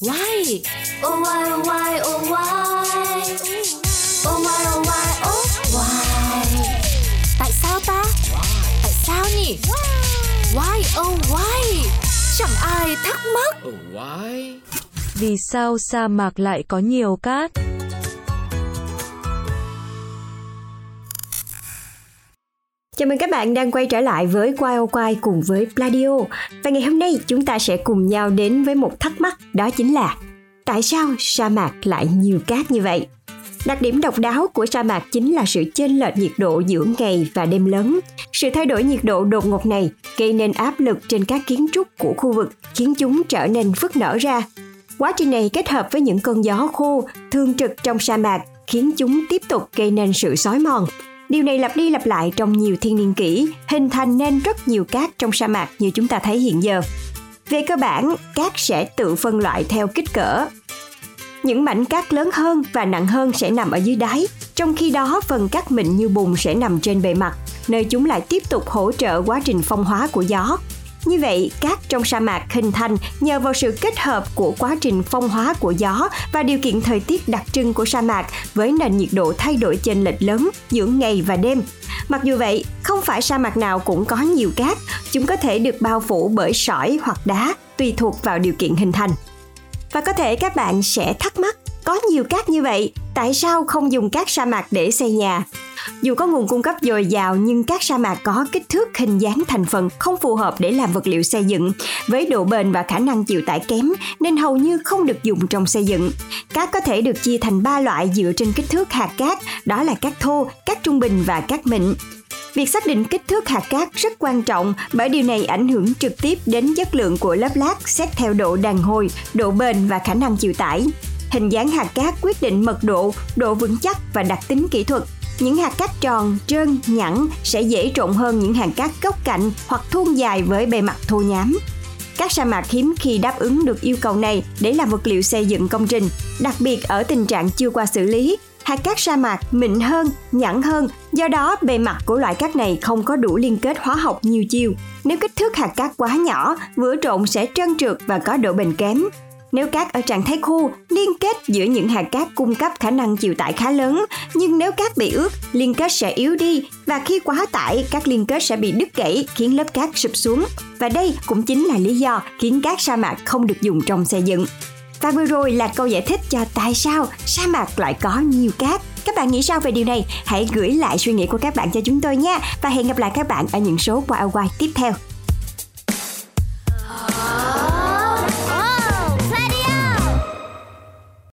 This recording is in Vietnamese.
Why? Oh why oh why oh why Oh why oh why oh why Tại sao ta? Tại sao nhỉ? Why oh why? Chẳng ai thắc mắc. Oh, why? Vì sao sa mạc lại có nhiều cát? Chào mừng các bạn đang quay trở lại với Quay ô Quay cùng với Pladio. Và ngày hôm nay chúng ta sẽ cùng nhau đến với một thắc mắc đó chính là tại sao sa mạc lại nhiều cát như vậy? Đặc điểm độc đáo của sa mạc chính là sự chênh lệch nhiệt độ giữa ngày và đêm lớn. Sự thay đổi nhiệt độ đột ngột này gây nên áp lực trên các kiến trúc của khu vực, khiến chúng trở nên phức nở ra. Quá trình này kết hợp với những cơn gió khô thường trực trong sa mạc khiến chúng tiếp tục gây nên sự xói mòn. Điều này lặp đi lặp lại trong nhiều thiên niên kỷ, hình thành nên rất nhiều cát trong sa mạc như chúng ta thấy hiện giờ. Về cơ bản, cát sẽ tự phân loại theo kích cỡ. Những mảnh cát lớn hơn và nặng hơn sẽ nằm ở dưới đáy, trong khi đó phần cát mịn như bùn sẽ nằm trên bề mặt, nơi chúng lại tiếp tục hỗ trợ quá trình phong hóa của gió. Như vậy, cát trong sa mạc hình thành nhờ vào sự kết hợp của quá trình phong hóa của gió và điều kiện thời tiết đặc trưng của sa mạc với nền nhiệt độ thay đổi chênh lệch lớn giữa ngày và đêm. Mặc dù vậy, không phải sa mạc nào cũng có nhiều cát, chúng có thể được bao phủ bởi sỏi hoặc đá tùy thuộc vào điều kiện hình thành. Và có thể các bạn sẽ thắc mắc, có nhiều cát như vậy, tại sao không dùng cát sa mạc để xây nhà? Dù có nguồn cung cấp dồi dào nhưng các sa mạc có kích thước hình dáng thành phần không phù hợp để làm vật liệu xây dựng, với độ bền và khả năng chịu tải kém nên hầu như không được dùng trong xây dựng. Cát có thể được chia thành 3 loại dựa trên kích thước hạt cát, đó là cát thô, cát trung bình và cát mịn. Việc xác định kích thước hạt cát rất quan trọng bởi điều này ảnh hưởng trực tiếp đến chất lượng của lớp lát xét theo độ đàn hồi, độ bền và khả năng chịu tải. Hình dáng hạt cát quyết định mật độ, độ vững chắc và đặc tính kỹ thuật. Những hạt cát tròn, trơn, nhẵn sẽ dễ trộn hơn những hạt cát góc cạnh hoặc thun dài với bề mặt thô nhám. Các sa mạc hiếm khi đáp ứng được yêu cầu này để làm vật liệu xây dựng công trình, đặc biệt ở tình trạng chưa qua xử lý. Hạt cát sa mạc mịn hơn, nhẵn hơn, do đó bề mặt của loại cát này không có đủ liên kết hóa học nhiều chiều. Nếu kích thước hạt cát quá nhỏ, vữa trộn sẽ trơn trượt và có độ bền kém. Nếu cát ở trạng thái khô, liên kết giữa những hạt cát cung cấp khả năng chịu tải khá lớn, nhưng nếu cát bị ướt, liên kết sẽ yếu đi và khi quá tải, các liên kết sẽ bị đứt gãy khiến lớp cát sụp xuống. Và đây cũng chính là lý do khiến cát sa mạc không được dùng trong xây dựng. Và vừa rồi là câu giải thích cho tại sao sa mạc lại có nhiều cát. Các bạn nghĩ sao về điều này? Hãy gửi lại suy nghĩ của các bạn cho chúng tôi nha. Và hẹn gặp lại các bạn ở những số qua tiếp theo.